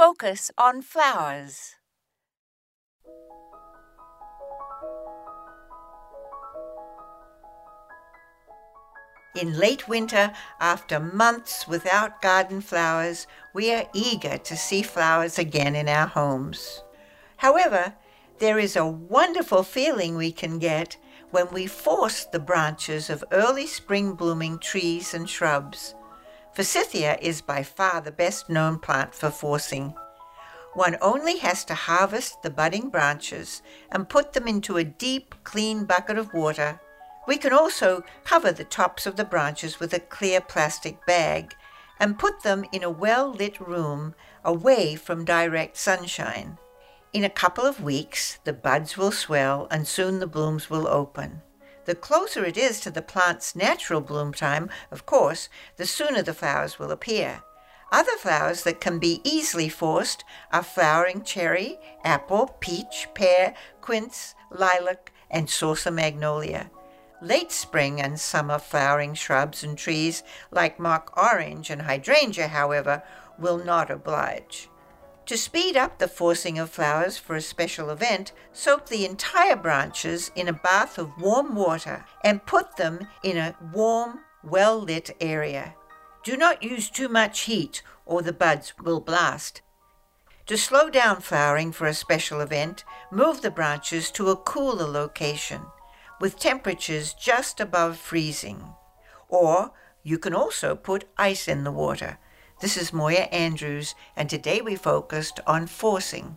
focus on flowers. In late winter, after months without garden flowers, we are eager to see flowers again in our homes. However, there is a wonderful feeling we can get when we force the branches of early spring blooming trees and shrubs. Forsythia is by far the best known plant for forcing. One only has to harvest the budding branches and put them into a deep, clean bucket of water we can also cover the tops of the branches with a clear plastic bag and put them in a well lit room away from direct sunshine. In a couple of weeks, the buds will swell and soon the blooms will open. The closer it is to the plant's natural bloom time, of course, the sooner the flowers will appear. Other flowers that can be easily forced are flowering cherry, apple, peach, pear, quince, lilac, and saucer magnolia. Late spring and summer flowering shrubs and trees like mock orange and hydrangea, however, will not oblige. To speed up the forcing of flowers for a special event, soak the entire branches in a bath of warm water and put them in a warm, well lit area. Do not use too much heat or the buds will blast. To slow down flowering for a special event, move the branches to a cooler location with temperatures just above freezing. Or you can also put ice in the water. This is Moya Andrews, and today we focused on forcing.